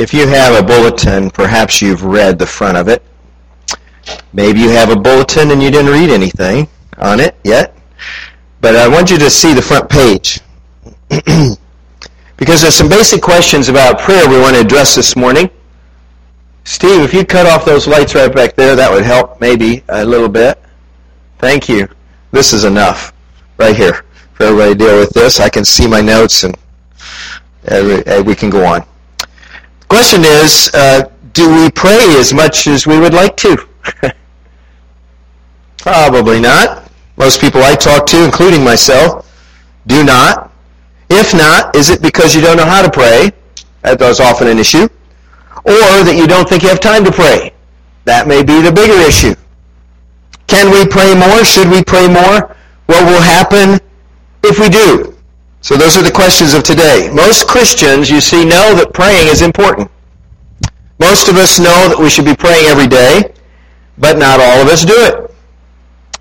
If you have a bulletin, perhaps you've read the front of it. Maybe you have a bulletin and you didn't read anything on it yet. But I want you to see the front page. because there's some basic questions about prayer we want to address this morning. Steve, if you'd cut off those lights right back there, that would help maybe a little bit. Thank you. This is enough right here for everybody to deal with this. I can see my notes and uh, we can go on. Question is, uh, do we pray as much as we would like to? Probably not. Most people I talk to, including myself, do not. If not, is it because you don't know how to pray? That is often an issue. Or that you don't think you have time to pray. That may be the bigger issue. Can we pray more? Should we pray more? What will happen if we do? So those are the questions of today. Most Christians, you see, know that praying is important. Most of us know that we should be praying every day, but not all of us do it.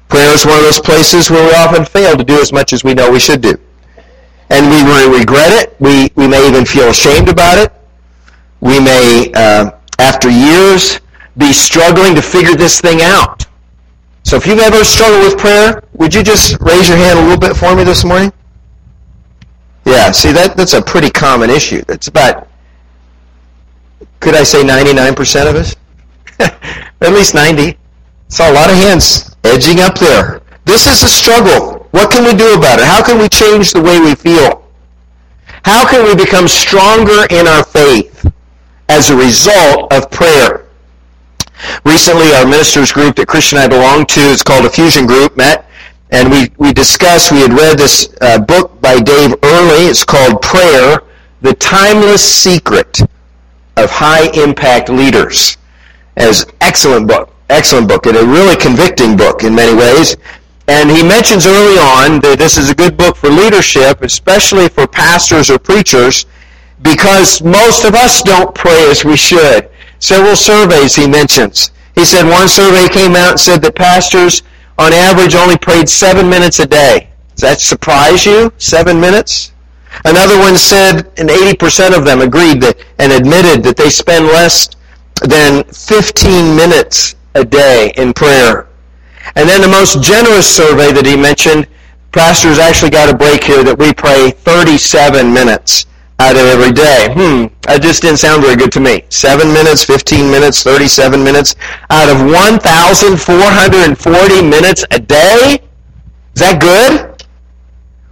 Prayer is one of those places where we often fail to do as much as we know we should do. And we may regret it. We, we may even feel ashamed about it. We may, uh, after years, be struggling to figure this thing out. So if you've ever struggled with prayer, would you just raise your hand a little bit for me this morning? Yeah, see, that, that's a pretty common issue. It's about, could I say 99% of us? At least 90. Saw a lot of hands edging up there. This is a struggle. What can we do about it? How can we change the way we feel? How can we become stronger in our faith as a result of prayer? Recently, our ministers group that Christian I belong to, it's called a fusion group, met, and we, we discussed, we had read this uh, book by Dave Earley. It's called Prayer, The Timeless Secret of High Impact Leaders. As excellent book, excellent book, and a really convicting book in many ways. And he mentions early on that this is a good book for leadership, especially for pastors or preachers, because most of us don't pray as we should. Several surveys he mentions. He said one survey came out and said that pastors on average only prayed seven minutes a day. Does that surprise you? Seven minutes? Another one said, and 80% of them agreed that, and admitted that they spend less than 15 minutes a day in prayer. And then the most generous survey that he mentioned, pastors actually got a break here that we pray 37 minutes out of every day. Hmm, that just didn't sound very good to me. 7 minutes, 15 minutes, 37 minutes out of 1,440 minutes a day? Is that good?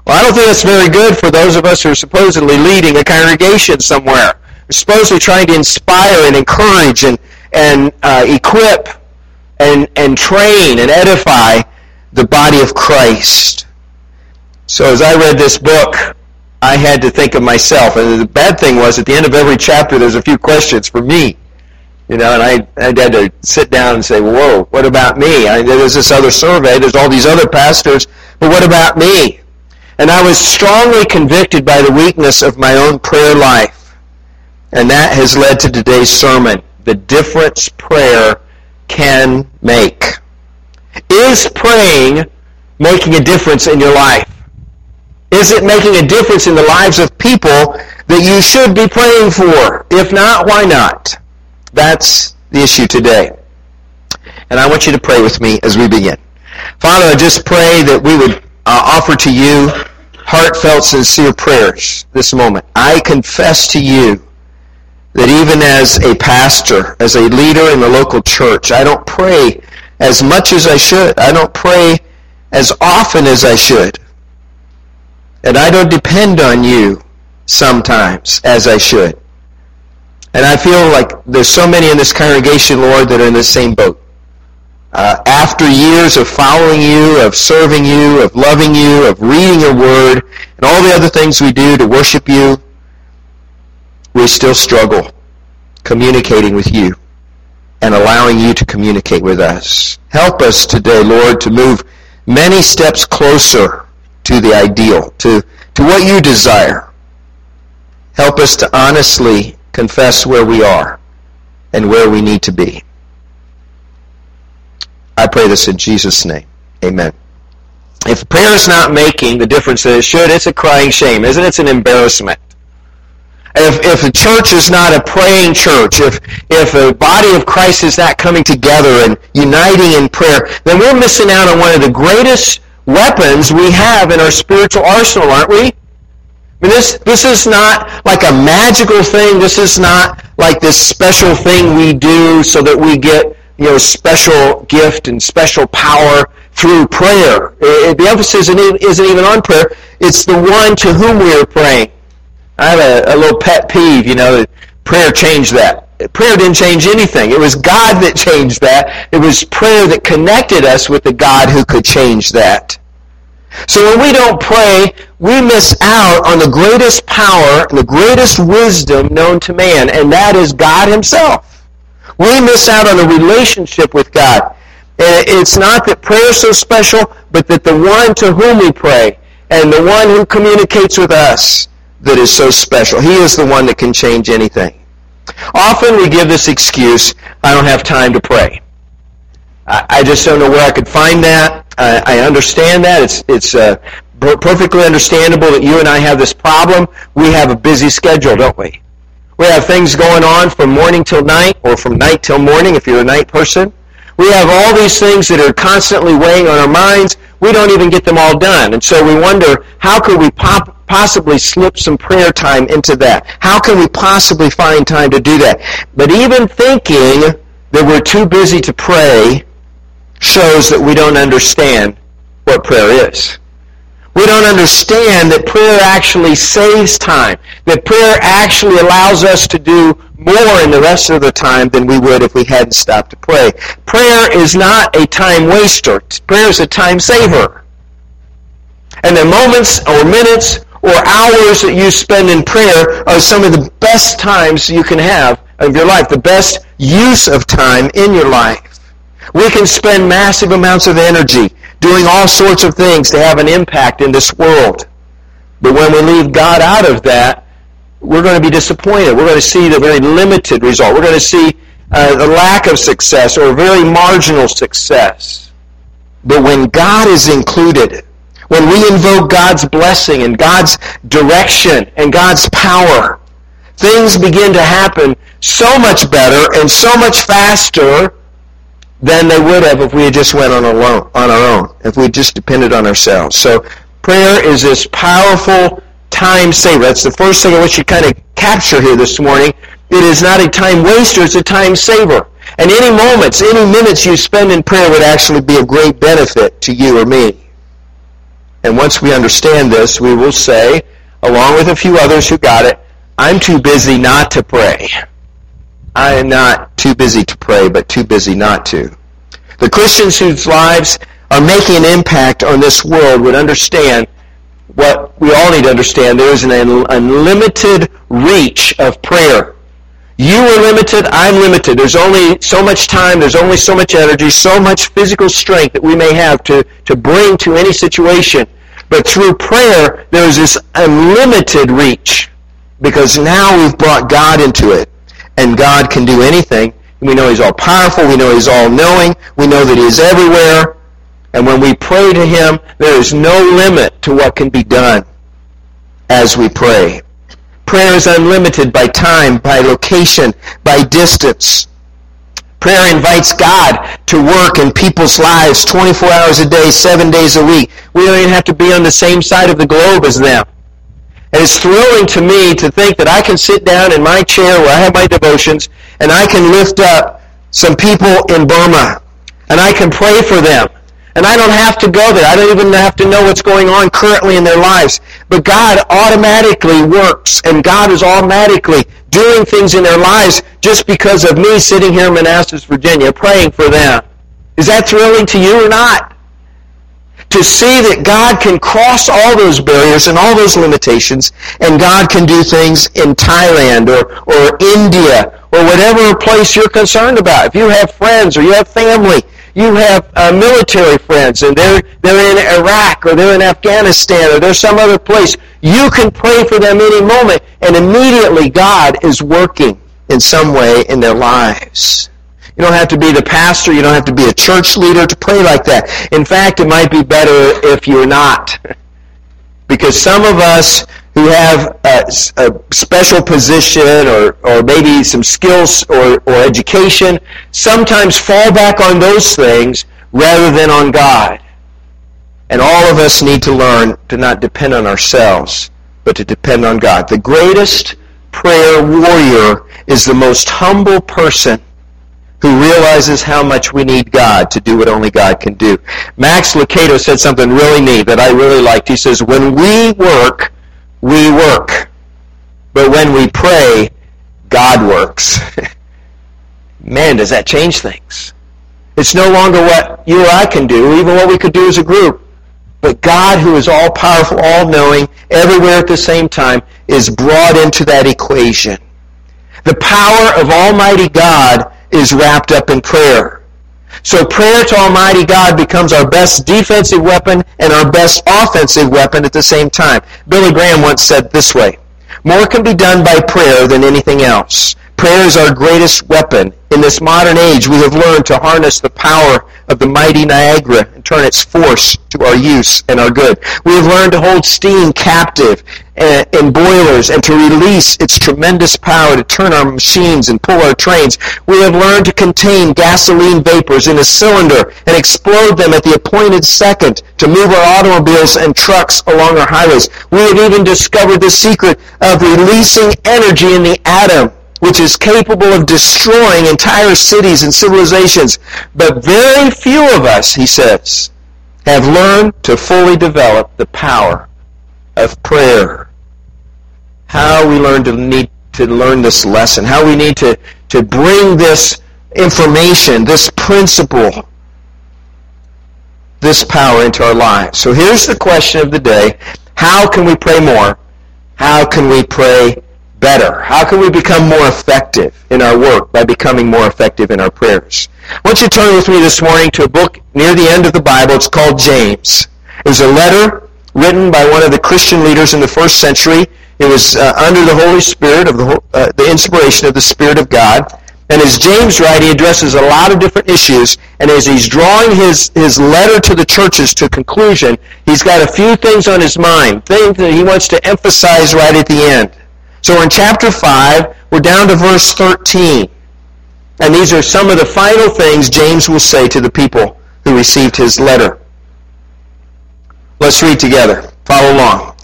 Well, I don't think that's very good for those of us who are supposedly leading a congregation somewhere. We're supposedly trying to inspire and encourage and, and uh, equip and, and train and edify the body of Christ. So as I read this book, I had to think of myself. And the bad thing was, at the end of every chapter, there's a few questions for me. You know, and I, I had to sit down and say, whoa, what about me? I, there's this other survey, there's all these other pastors, but what about me? And I was strongly convicted by the weakness of my own prayer life. And that has led to today's sermon, the difference prayer can make. Is praying making a difference in your life? Is it making a difference in the lives of people that you should be praying for? If not, why not? That's the issue today. And I want you to pray with me as we begin. Father, I just pray that we would uh, offer to you heartfelt, sincere prayers this moment. I confess to you that even as a pastor, as a leader in the local church, I don't pray as much as I should. I don't pray as often as I should. And I don't depend on you sometimes as I should. And I feel like there's so many in this congregation, Lord, that are in the same boat. Uh, after years of following you, of serving you, of loving you, of reading your word, and all the other things we do to worship you, we still struggle communicating with you and allowing you to communicate with us. Help us today, Lord, to move many steps closer to the ideal, to, to what you desire. Help us to honestly confess where we are and where we need to be. I pray this in Jesus' name. Amen. If prayer is not making the difference that it should, it's a crying shame, isn't it? It's an embarrassment. if, if the church is not a praying church, if, if the body of Christ is not coming together and uniting in prayer, then we're missing out on one of the greatest weapons we have in our spiritual arsenal, aren't we? I mean, this, this is not like a magical thing. This is not like this special thing we do so that we get, you know, special gift and special power through prayer. It, the emphasis isn't even on prayer. It's the one to whom we are praying. I have a, a little pet peeve, you know, prayer changed that. Prayer didn't change anything. It was God that changed that. It was prayer that connected us with the God who could change that. So when we don't pray, we miss out on the greatest power and the greatest wisdom known to man, and that is God himself. We miss out on a relationship with God. Eh, it's not that prayer is so special, but that the one to whom we pray and the one who communicates with us that is so special. He is the one that can change anything. Often we give this excuse, I don't have time to pray. I just don't know where I could find that. I understand that. It's, it's uh, perfectly understandable that you and I have this problem. We have a busy schedule, don't we? We have things going on from morning till night, or from night till morning if you're a night person. We have all these things that are constantly weighing on our minds. We don't even get them all done. And so we wonder, how could we pop, possibly slip some prayer time into that? How can we possibly find time to do that? But even thinking that we're too busy to pray shows that we don't understand what prayer is. We don't understand that prayer actually saves time, that prayer actually allows us to do more in the rest of the time than we would if we hadn't stopped to pray. Prayer is not a time waster. Prayer is a time saver. And the moments or minutes or hours that you spend in prayer are some of the best times you can have of your life, the best use of time in your life. We can spend massive amounts of energy doing all sorts of things to have an impact in this world. But when we leave God out of that, we're going to be disappointed. We're going to see the very limited result. We're going to see uh, the lack of success or very marginal success. But when God is included, when we invoke God's blessing and God's direction and God's power, things begin to happen so much better and so much faster than they would have if we had just went on, alone, on our own, if we just depended on ourselves. So prayer is this powerful time saver. That's the first thing I want you to kind of capture here this morning. It is not a time waster, it's a time saver. And any moments, any minutes you spend in prayer would actually be of great benefit to you or me. And once we understand this, we will say, along with a few others who got it, I'm too busy not to pray. I am not too busy to pray, but too busy not to. The Christians whose lives are making an impact on this world would understand what we all need to understand. There is an unlimited reach of prayer. You are limited, I'm limited. There's only so much time, there's only so much energy, so much physical strength that we may have to, to bring to any situation. But through prayer, there is this unlimited reach because now we've brought God into it and God can do anything. We know He's all powerful. We know He's all knowing. We know that He is everywhere. And when we pray to Him, there is no limit to what can be done as we pray. Prayer is unlimited by time, by location, by distance. Prayer invites God to work in people's lives 24 hours a day, 7 days a week. We don't even have to be on the same side of the globe as them. And it's thrilling to me to think that I can sit down in my chair where I have my devotions and I can lift up some people in Burma and I can pray for them. And I don't have to go there. I don't even have to know what's going on currently in their lives. But God automatically works and God is automatically doing things in their lives just because of me sitting here in Manassas, Virginia, praying for them. Is that thrilling to you or not? to see that God can cross all those barriers and all those limitations, and God can do things in Thailand or, or India or whatever place you're concerned about. If you have friends or you have family, you have uh, military friends, and they're, they're in Iraq or they're in Afghanistan or they're some other place, you can pray for them any moment, and immediately God is working in some way in their lives. You don't have to be the pastor. You don't have to be a church leader to pray like that. In fact, it might be better if you're not. because some of us who have a, a, special position or, or maybe some skills or, or education sometimes fall back on those things rather than on God. And all of us need to learn to not depend on ourselves, but to depend on God. The greatest prayer warrior is the most humble person who realizes how much we need God to do what only God can do. Max Lucado said something really neat that I really liked. He says, when we work, we work. But when we pray, God works. Man, does that change things. It's no longer what you or I can do, even what we could do as a group. But God, who is all powerful, all knowing, everywhere at the same time, is brought into that equation. The power of Almighty God is wrapped up in prayer. So prayer to Almighty God becomes our best defensive weapon and our best offensive weapon at the same time. Billy Graham once said this way, more can be done by prayer than anything else. Prayer is our greatest weapon. In this modern age, we have learned to harness the power of the mighty Niagara and turn its force to our use and our good. We have learned to hold steam captive uh, in boilers and to release its tremendous power to turn our machines and pull our trains. We have learned to contain gasoline vapors in a cylinder and explode them at the appointed second to move our automobiles and trucks along our highways. We have even discovered the secret of releasing energy in the atom which is capable of destroying entire cities and civilizations. But very few of us, he says, have learned to fully develop the power of prayer. How we learn to need to learn this lesson, how we need to, to bring this information, this principle, this power into our lives. So here's the question of the day. How can we pray more? How can we pray better? How can we become more effective in our work by becoming more effective in our prayers? I want you to turn with me this morning to a book near the end of the Bible. It's called James. It was a letter written by one of the Christian leaders in the first century. It was uh, under the Holy Spirit of the, uh, the inspiration of the Spirit of God. And as James writes, he addresses a lot of different issues. And as he's drawing his, his letter to the churches to conclusion, he's got a few things on his mind, things that he wants to emphasize right at the end. So in chapter 5, we're down to verse 13. And these are some of the final things James will say to the people who received his letter. Let's read together. Follow along.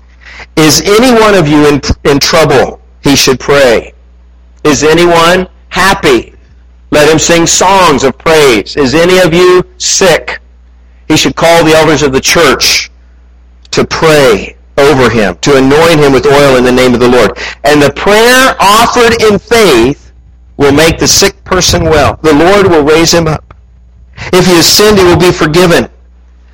Is any one of you in, in trouble? He should pray. Is anyone happy? Let him sing songs of praise. Is any of you sick? He should call the elders of the church to pray over him, to anoint him with oil in the name of the Lord. And the prayer offered in faith will make the sick person well. The Lord will raise him up. If he has sinned, he will be forgiven.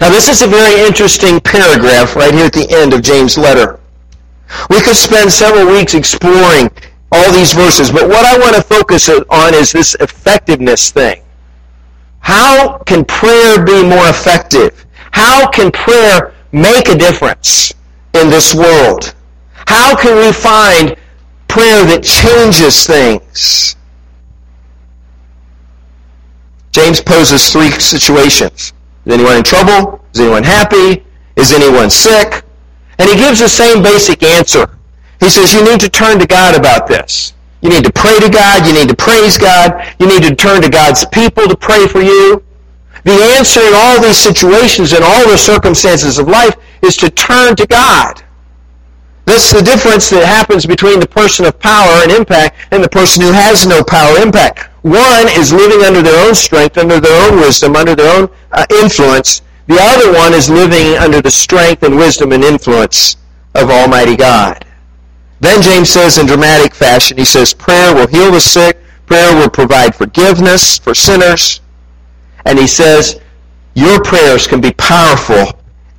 Now this is a very interesting paragraph right here at the end of James' letter. We could spend several weeks exploring all these verses, but what I want to focus on is this effectiveness thing. How can prayer be more effective? How can prayer make a difference in this world? How can we find prayer that changes things? James poses three situations. Is anyone in trouble? Is anyone happy? Is anyone sick? And he gives the same basic answer. He says you need to turn to God about this. You need to pray to God. You need to praise God. You need to turn to God's people to pray for you. The answer in all these situations and all the circumstances of life is to turn to God. That's the difference that happens between the person of power and impact and the person who has no power impact. One is living under their own strength, under their own wisdom, under their own uh, influence. The other one is living under the strength and wisdom and influence of Almighty God. Then James says in dramatic fashion, he says, prayer will heal the sick, prayer will provide forgiveness for sinners. And he says, your prayers can be powerful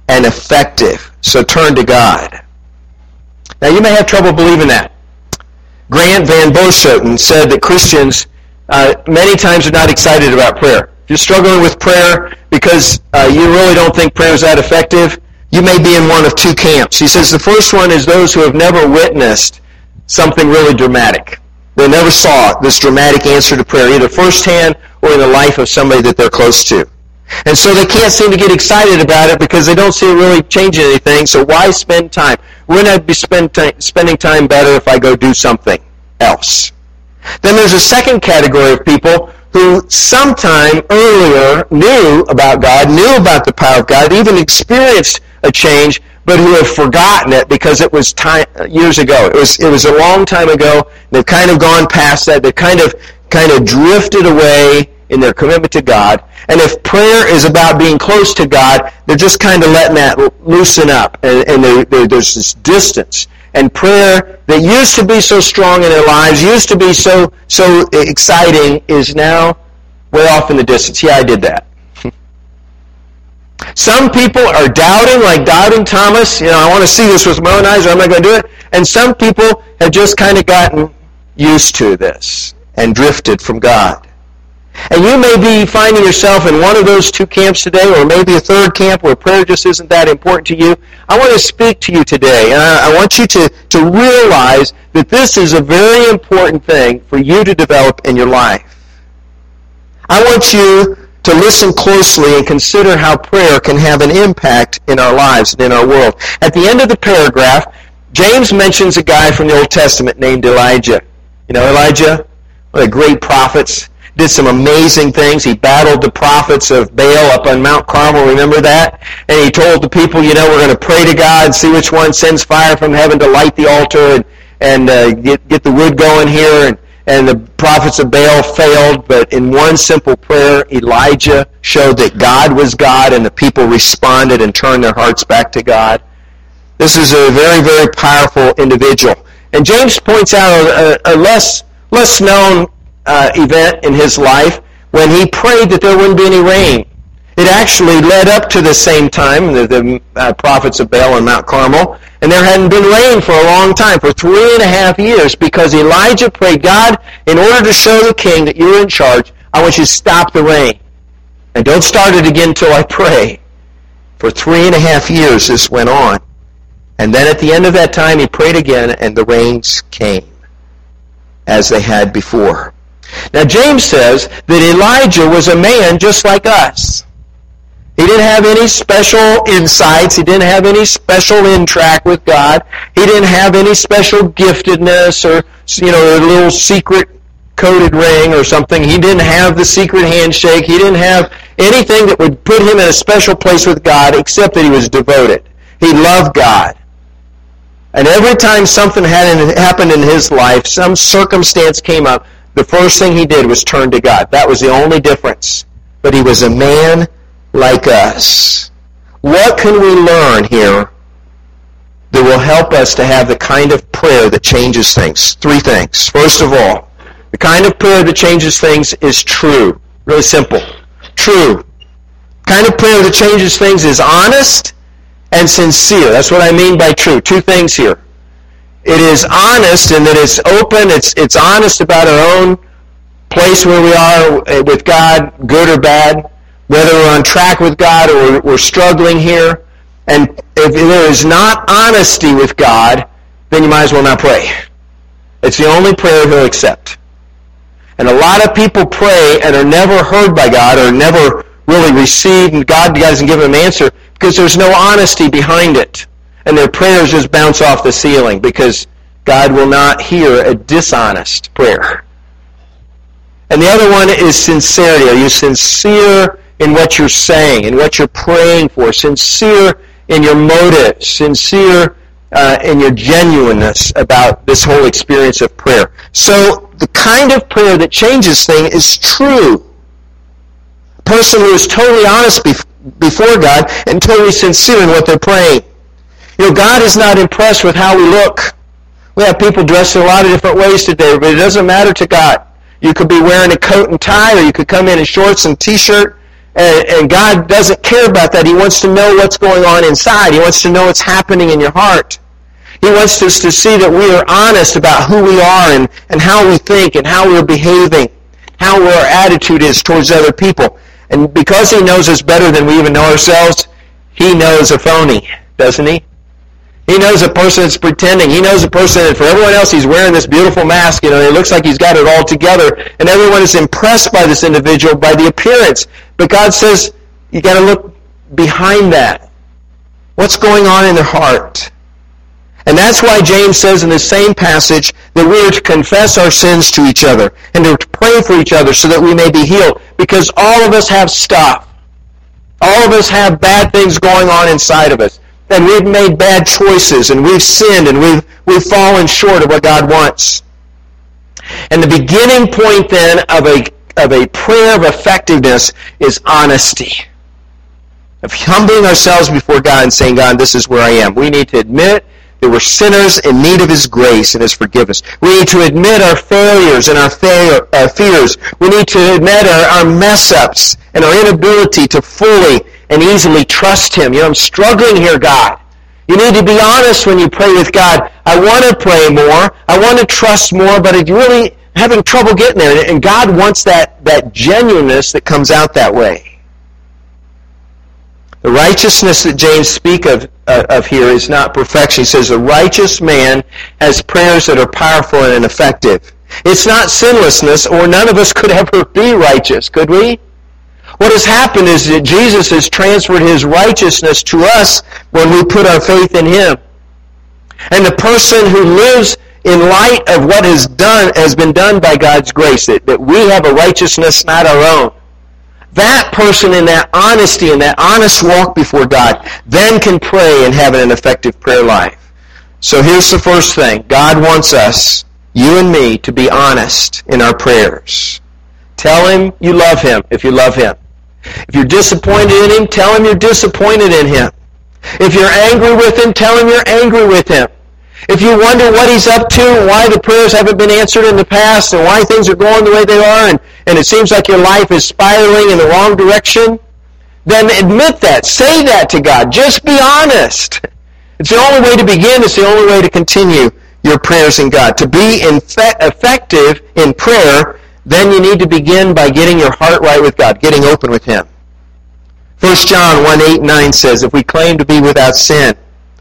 and effective. So turn to God. Now you may have trouble believing that. Grant Van Boschot said that Christians uh, many times are not excited about prayer. If you're struggling with prayer because uh, you really don't think prayer is that effective, you may be in one of two camps. He says the first one is those who have never witnessed something really dramatic. They never saw this dramatic answer to prayer, either firsthand or in the life of somebody that they're close to. And so they can't seem to get excited about it because they don't see it really changing anything. So why spend time? Wouldn't I be spend time, spending time better if I go do something else? Then there's a second category of people who sometime earlier knew about God, knew about the power of God, even experienced a change, but who have forgotten it because it was time years ago. It was it was a long time ago. They've kind of gone past that. They've kind of kind of drifted away in their commitment to God. And if prayer is about being close to God, they're just kind of letting that loosen up, and, and they, they, there's this distance. And prayer that used to be so strong in their lives, used to be so so exciting, is now way off in the distance. Yeah, I did that. Some people are doubting, like doubting Thomas. You know, I want to see this with my own eyes, or I'm not going to do it. And some people have just kind of gotten used to this and drifted from God. And you may be finding yourself in one of those two camps today, or maybe a third camp where prayer just isn't that important to you. I want to speak to you today, and I, want you to, to realize that this is a very important thing for you to develop in your life. I want you to listen closely and consider how prayer can have an impact in our lives and in our world. At the end of the paragraph, James mentions a guy from the Old Testament named Elijah. You know Elijah? One of the great prophets. Did some amazing things. He battled the prophets of Baal up on Mount Carmel. Remember that? And he told the people, you know, we're going to pray to God, and see which one sends fire from heaven to light the altar and, and uh, get, get the wood going here. And and the prophets of Baal failed, but in one simple prayer, Elijah showed that God was God and the people responded and turned their hearts back to God. This is a very, very powerful individual. And James points out a, a less, less known uh, event in his life when he prayed that there wouldn't be any rain. It actually led up to the same time, the, the uh, prophets of Baal on Mount Carmel, and there hadn't been rain for a long time, for three and a half years, because Elijah prayed, God, in order to show the king that you're in charge, I want you to stop the rain. And don't start it again until I pray. For three and a half years this went on. And then at the end of that time, he prayed again, and the rains came, as they had before. Now, James says that Elijah was a man just like us. He didn't have any special insights. He didn't have any special interact with God. He didn't have any special giftedness or, you know, a little secret coded ring or something. He didn't have the secret handshake. He didn't have anything that would put him in a special place with God except that he was devoted. He loved God. And every time something had happened in his life, some circumstance came up, the first thing he did was turn to God. That was the only difference. But he was a man like us. What can we learn here that will help us to have the kind of prayer that changes things? Three things. First of all, the kind of prayer that changes things is true. Really simple. True. The kind of prayer that changes things is honest and sincere. That's what I mean by true. Two things here. It is honest in that it's open, it's, it's honest about our own place where we are eh, with God, good or bad whether we're on track with God or we're struggling here. And if there is not honesty with God, then you might as well not pray. It's the only prayer he'll accept. And a lot of people pray and are never heard by God or never really received, and God doesn't give them an answer because there's no honesty behind it. And their prayers just bounce off the ceiling because God will not hear a dishonest prayer. And the other one is sincerity. Are you sincere in what you're saying, in what you're praying for, sincere in your motives, sincere uh, in your genuineness about this whole experience of prayer. So the kind of prayer that changes things is true. A person who is totally honest before God and totally sincere in what they're praying. You know, God is not impressed with how we look. We have people dressed in a lot of different ways today, but it doesn't matter to God. You could be wearing a coat and tie, or you could come in in shorts and t-shirt. And, and God doesn't care about that. He wants to know what's going on inside. He wants to know what's happening in your heart. He wants us to see that we are honest about who we are and, and how we think and how we're behaving, how our attitude is towards other people. And because he knows us better than we even know ourselves, he knows a phony, doesn't he? He knows a person that's pretending. He knows a person that for everyone else he's wearing this beautiful mask, you know, it looks like he's got it all together. And everyone is impressed by this individual, by the appearance. But God says, you got to look behind that. What's going on in their heart? And that's why James says in the same passage that we are to confess our sins to each other and to pray for each other so that we may be healed. Because all of us have stuff. All of us have bad things going on inside of us and we've made bad choices and we've sinned and we've, we've fallen short of what God wants. And the beginning point then of a, of a prayer of effectiveness is honesty. Of humbling ourselves before God and saying, God, this is where I am. We need to admit that we're sinners in need of His grace and His forgiveness. We need to admit our failures and our, fail, our fears. We need to admit our, our mess ups and our inability to fully and easily trust Him. You know, I'm struggling here, God. You need to be honest when you pray with God. I want to pray more. I want to trust more, but I'm really having trouble getting there. And God wants that, that genuineness that comes out that way. The righteousness that James speak of, uh, of here is not perfection. He says a righteous man has prayers that are powerful and effective. It's not sinlessness, or none of us could ever be righteous, could we? What has happened is that Jesus has transferred his righteousness to us when we put our faith in him. And the person who lives in light of what has done has been done by God's grace, that, that we have a righteousness not our own. That person in that honesty and that honest walk before God then can pray and have an effective prayer life. So here's the first thing. God wants us, you and me, to be honest in our prayers. Tell him you love him if you love him. If you're disappointed in him, tell him you're disappointed in him. If you're angry with him, tell him you're angry with him. If you wonder what he's up to why the prayers haven't been answered in the past and why things are going the way they are and, and it seems like your life is spiraling in the wrong direction, then admit that. Say that to God. Just be honest. It's the only way to begin. It's the only way to continue your prayers in God. To be effective in prayer, then you need to begin by getting your heart right with God, getting open with Him. 1 John 1, 8, 9 says, If we claim to be without sin,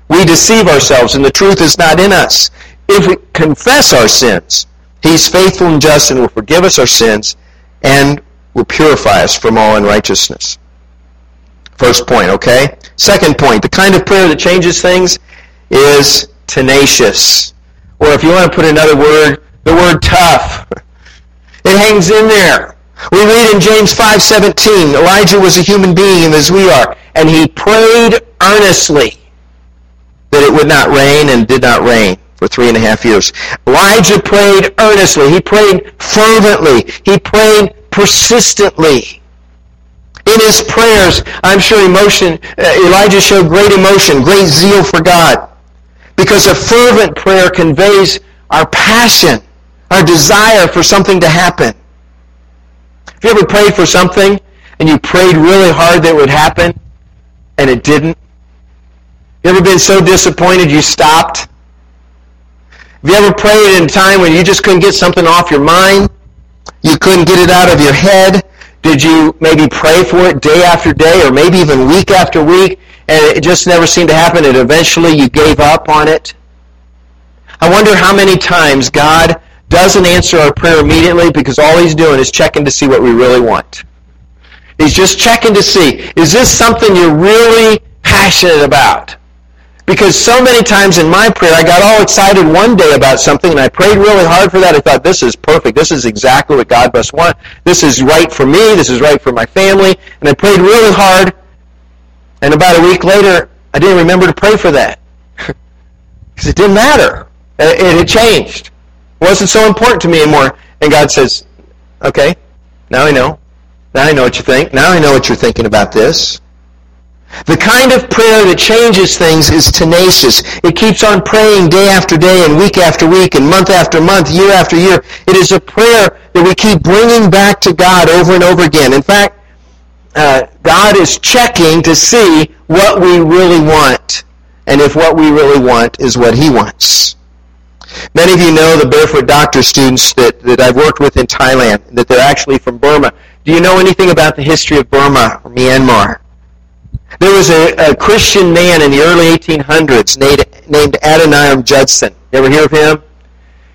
we deceive ourselves and the truth is not in us. If we confess our sins, He's faithful and just and will forgive us our sins and will purify us from all unrighteousness. First point, okay? Second point, the kind of prayer that changes things is tenacious. Or if you want to put another word, the word tough. It hangs in there. We read in James 5:17, Elijah was a human being as we are, and he prayed earnestly that it would not rain and did not rain for three and a half years. Elijah prayed earnestly. He prayed fervently. He prayed persistently. In his prayers, I'm sure emotion, uh, Elijah showed great emotion, great zeal for God. Because a fervent prayer conveys our passion our desire for something to happen. Have you ever prayed for something and you prayed really hard that it would happen and it didn't? You ever been so disappointed you stopped? Have you ever prayed in a time when you just couldn't get something off your mind? You couldn't get it out of your head? Did you maybe pray for it day after day or maybe even week after week and it just never seemed to happen and eventually you gave up on it? I wonder how many times God doesn't answer our prayer immediately because all he's doing is checking to see what we really want. He's just checking to see, is this something you're really passionate about? Because so many times in my prayer, I got all excited one day about something and I prayed really hard for that. I thought, this is perfect. This is exactly what God must want. This is right for me. This is right for my family. And I prayed really hard. And about a week later, I didn't remember to pray for that. Because it didn't matter. It had changed. Wasn't so important to me anymore. And God says, okay, now I know. Now I know what you think. Now I know what you're thinking about this. The kind of prayer that changes things is tenacious. It keeps on praying day after day and week after week and month after month, year after year. It is a prayer that we keep bringing back to God over and over again. In fact, uh, God is checking to see what we really want. and if what we really want is what he wants. Many of you know the barefoot doctor students that, that I've worked with in Thailand, that they're actually from Burma. Do you know anything about the history of Burma or Myanmar? There was a, a Christian man in the early 1800s named, named Adoniram Judson. You ever hear of him?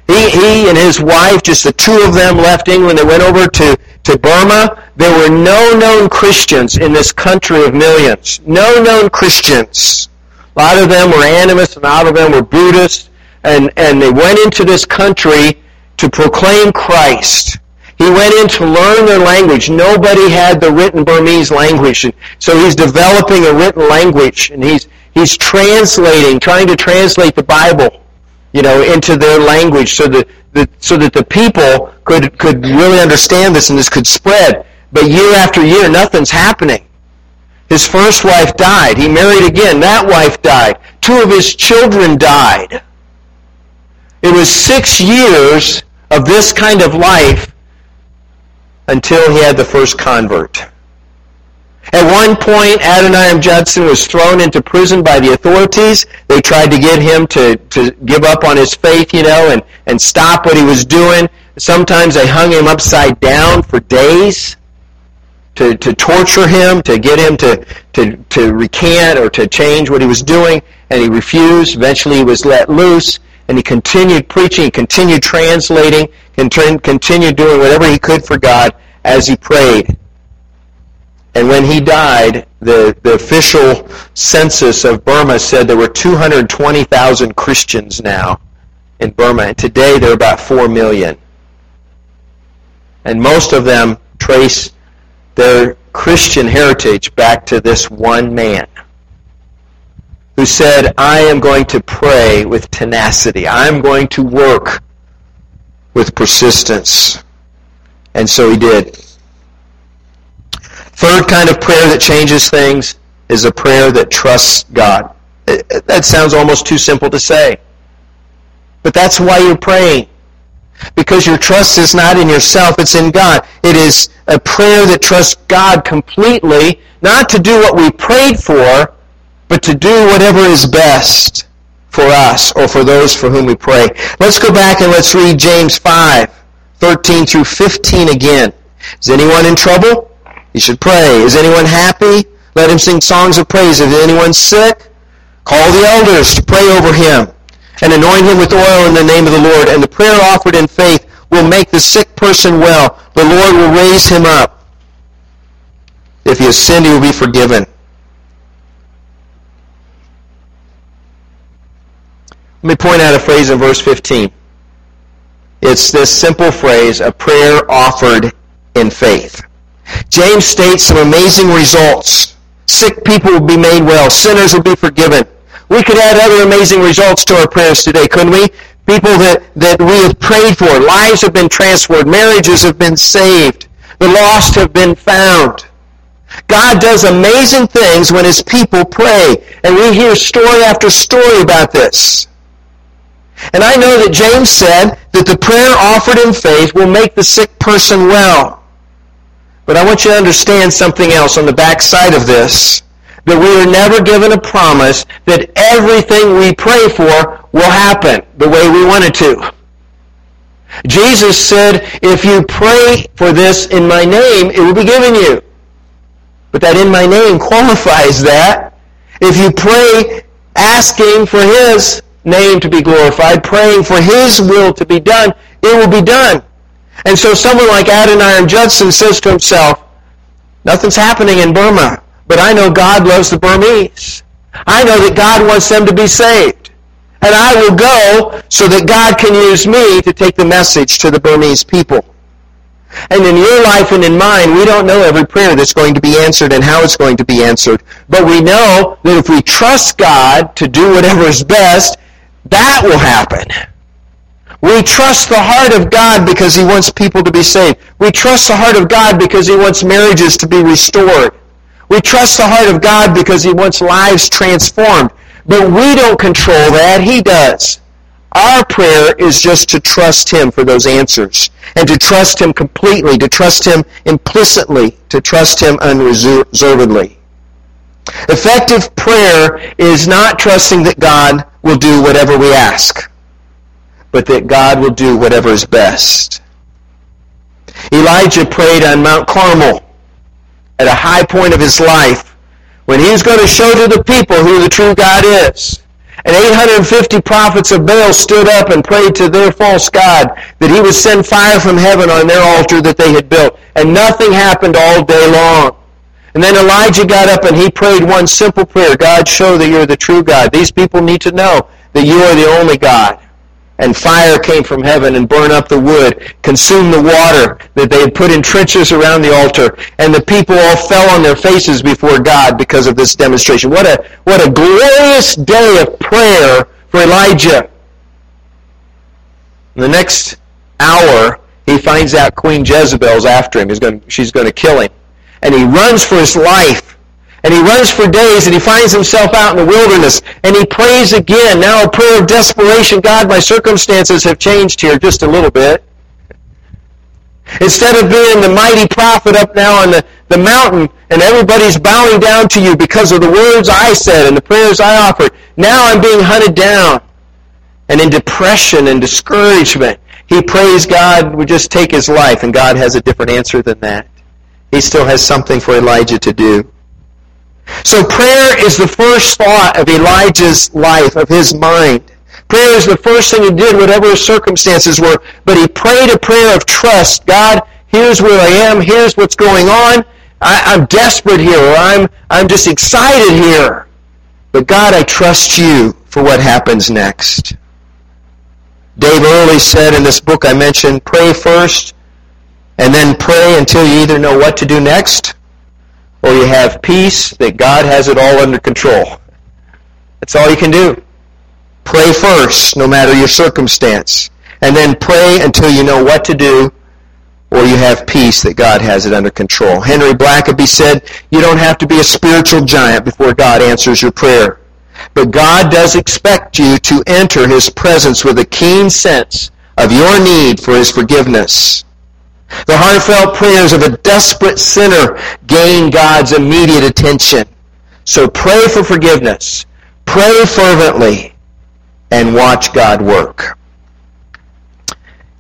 He, he and his wife, just the two of them left England. They went over to, to Burma. There were no known Christians in this country of millions. No known Christians. A lot of them were animists, and a lot of them were Buddhists. And, and they went into this country to proclaim Christ. He went in to learn their language. Nobody had the written Burmese language. So he's developing a written language and he's, he's translating, trying to translate the Bible, you know, into their language so that, that, so that the people could, could really understand this and this could spread. But year after year, nothing's happening. His first wife died. He married again. That wife died. Two of his children died. It was six years of this kind of life until he had the first convert. At one point, Adoniram Judson was thrown into prison by the authorities. They tried to get him to, to give up on his faith, you know, and, and stop what he was doing. Sometimes they hung him upside down for days to, to torture him, to get him to, to, to recant or to change what he was doing, and he refused. Eventually he was let loose, and he continued preaching, continued translating, continued doing whatever he could for God as he prayed. And when he died, the, the official census of Burma said there were 220,000 Christians now in Burma, and today there are about 4 million. And most of them trace their Christian heritage back to this one man who said, I am going to pray with tenacity. I'm going to work with persistence. And so he did. Third kind of prayer that changes things is a prayer that trusts God. That sounds almost too simple to say. But that's why you're praying. Because your trust is not in yourself, it's in God. It is a prayer that trusts God completely, not to do what we prayed for, but to do whatever is best for us or for those for whom we pray. Let's go back and let's read James 5, 13 through 15 again. Is anyone in trouble? He should pray. Is anyone happy? Let him sing songs of praise. Is anyone sick? Call the elders to pray over him and anoint him with oil in the name of the Lord. And the prayer offered in faith will make the sick person well. The Lord will raise him up. If he has sinned, he will be forgiven. Let me point out a phrase in verse 15. It's this simple phrase, a prayer offered in faith. James states some amazing results. Sick people will be made well. Sinners will be forgiven. We could add other amazing results to our prayers today, couldn't we? People that, that we have prayed for. Lives have been transformed. Marriages have been saved. The lost have been found. God does amazing things when his people pray. And we hear story after story about this. And I know that James said that the prayer offered in faith will make the sick person well. But I want you to understand something else on the back side of this. That we are never given a promise that everything we pray for will happen the way we want it to. Jesus said, if you pray for this in my name, it will be given you. But that in my name qualifies that. If you pray asking for his name to be glorified, praying for his will to be done, it will be done. And so someone like Adoniram Judson says to himself, nothing's happening in Burma, but I know God loves the Burmese. I know that God wants them to be saved. And I will go so that God can use me to take the message to the Burmese people. And in your life and in mine, we don't know every prayer that's going to be answered and how it's going to be answered. But we know that if we trust God to do whatever is best, that will happen. We trust the heart of God because he wants people to be saved. We trust the heart of God because he wants marriages to be restored. We trust the heart of God because he wants lives transformed. But we don't control that. He does. Our prayer is just to trust him for those answers and to trust him completely, to trust him implicitly, to trust him unreservedly. Effective prayer is not trusting that God will do whatever we ask, but that God will do whatever is best. Elijah prayed on Mount Carmel at a high point of his life when he was going to show to the people who the true God is. And 850 prophets of Baal stood up and prayed to their false God that he would send fire from heaven on their altar that they had built. And nothing happened all day long. And then Elijah got up and he prayed one simple prayer. God, show that you're the true God. These people need to know that you are the only God and fire came from heaven and burned up the wood, consumed the water that they had put in trenches around the altar, and the people all fell on their faces before God because of this demonstration. What a, what a glorious day of prayer for Elijah. In the next hour, he finds out Queen Jezebel's after him. He's going, she's going to kill him. And he runs for his life and he runs for days and he finds himself out in the wilderness and he prays again. Now a prayer of desperation. God, my circumstances have changed here just a little bit. Instead of being the mighty prophet up now on the, the mountain and everybody's bowing down to you because of the words I said and the prayers I offered, now I'm being hunted down. And in depression and discouragement, he prays God would just take his life, and God has a different answer than that. He still has something for Elijah to do. So prayer is the first thought of Elijah's life, of his mind. Prayer is the first thing he did, whatever his circumstances were. But he prayed a prayer of trust. God, here's where I am. Here's what's going on. I, am desperate here, or I'm, I'm just excited here. But God, I trust you for what happens next. Dave Earley said in this book I mentioned, pray first, and then pray until you either know what to do next, or you have peace that God has it all under control. That's all you can do. Pray first, no matter your circumstance. And then pray until you know what to do, or you have peace that God has it under control. Henry Blackaby said, you don't have to be a spiritual giant before God answers your prayer. But God does expect you to enter His presence with a keen sense of your need for His forgiveness. The heartfelt prayers of a desperate sinner gain God's immediate attention. So pray for forgiveness. Pray fervently and watch God work.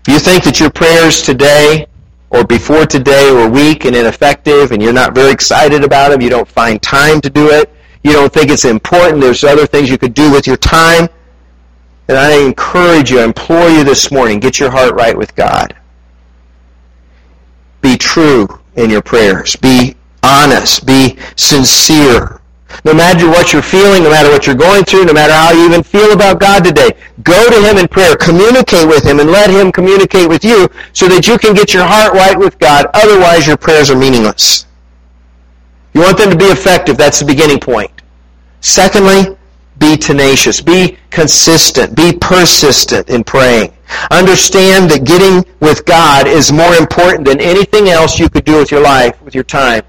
If you think that your prayers today or before today were weak and ineffective and you're not very excited about them, you don't find time to do it, you don't think it's important, there's other things you could do with your time, then I encourage you, I implore you this morning, get your heart right with God. Be true in your prayers. Be honest. Be sincere. No matter what you're feeling, no matter what you're going through, no matter how you even feel about God today, go to Him in prayer. Communicate with Him and let Him communicate with you so that you can get your heart right with God. Otherwise, your prayers are meaningless. You want them to be effective. That's the beginning point. Secondly, be tenacious. Be consistent. Be persistent in praying. Understand that getting with God is more important than anything else you could do with your life, with your time.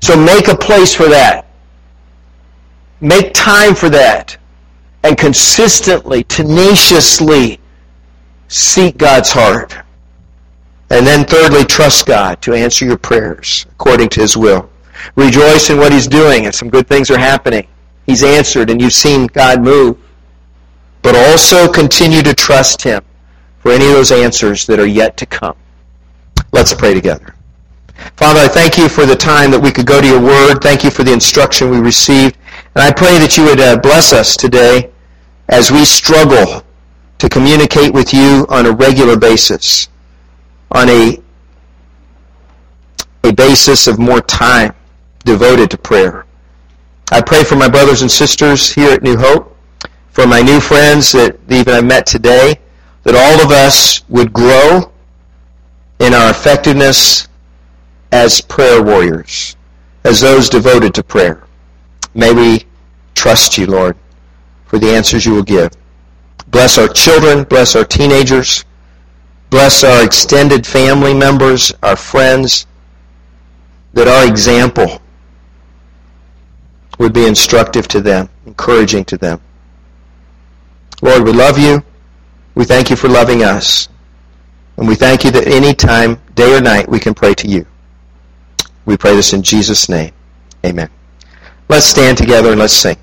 So make a place for that. Make time for that. And consistently, tenaciously seek God's heart. And then thirdly, trust God to answer your prayers according to His will. Rejoice in what He's doing and some good things are happening. He's answered and you've seen God move. But also continue to trust Him for any of those answers that are yet to come. Let's pray together. Father, I thank you for the time that we could go to your word. Thank you for the instruction we received. And I pray that you would uh, bless us today as we struggle to communicate with you on a regular basis, on a, a basis of more time devoted to prayer. I pray for my brothers and sisters here at New Hope, for my new friends that even I met today, that all of us would grow in our effectiveness as prayer warriors, as those devoted to prayer. May we trust you, Lord, for the answers you will give. Bless our children, bless our teenagers, bless our extended family members, our friends, that our example would be instructive to them, encouraging to them. Lord, we love you. We thank you for loving us. And we thank you that any time, day or night, we can pray to you. We pray this in Jesus' name. Amen. Let's stand together and let's sing.